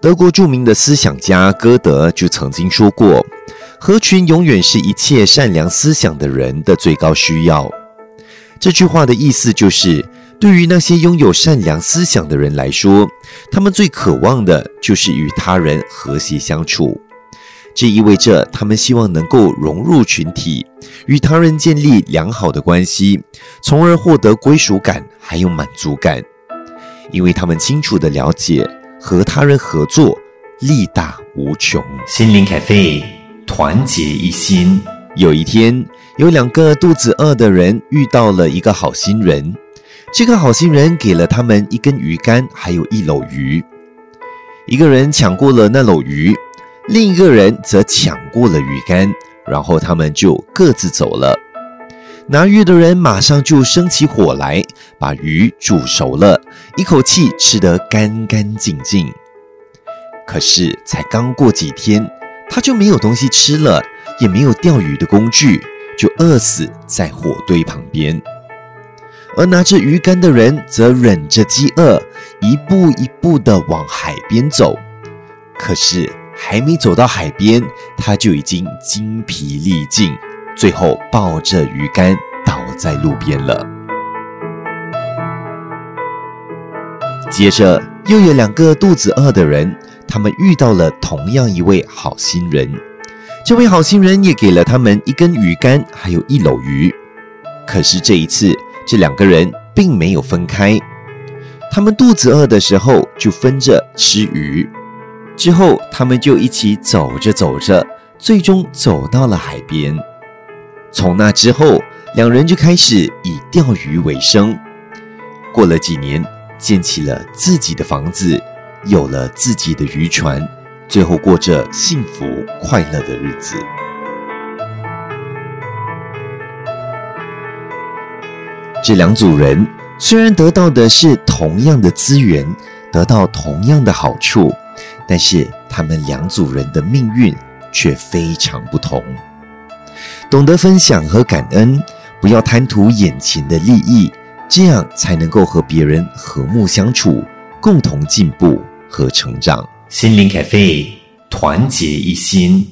德国著名的思想家歌德就曾经说过：“合群永远是一切善良思想的人的最高需要。”这句话的意思就是，对于那些拥有善良思想的人来说，他们最渴望的就是与他人和谐相处。这意味着他们希望能够融入群体，与他人建立良好的关系，从而获得归属感还有满足感，因为他们清楚的了解。和他人合作，力大无穷。心灵咖啡，团结一心。有一天，有两个肚子饿的人遇到了一个好心人。这个好心人给了他们一根鱼竿，还有一篓鱼。一个人抢过了那篓鱼，另一个人则抢过了鱼竿，然后他们就各自走了。拿鱼的人马上就生起火来，把鱼煮熟了，一口气吃得干干净净。可是才刚过几天，他就没有东西吃了，也没有钓鱼的工具，就饿死在火堆旁边。而拿着鱼竿的人则忍着饥饿，一步一步地往海边走。可是还没走到海边，他就已经精疲力尽。最后抱着鱼竿倒在路边了。接着又有两个肚子饿的人，他们遇到了同样一位好心人。这位好心人也给了他们一根鱼竿，还有一篓鱼。可是这一次，这两个人并没有分开。他们肚子饿的时候就分着吃鱼，之后他们就一起走着走着，最终走到了海边。从那之后，两人就开始以钓鱼为生。过了几年，建起了自己的房子，有了自己的渔船，最后过着幸福快乐的日子。这两组人虽然得到的是同样的资源，得到同样的好处，但是他们两组人的命运却非常不同。懂得分享和感恩，不要贪图眼前的利益，这样才能够和别人和睦相处，共同进步和成长。心灵咖啡，团结一心。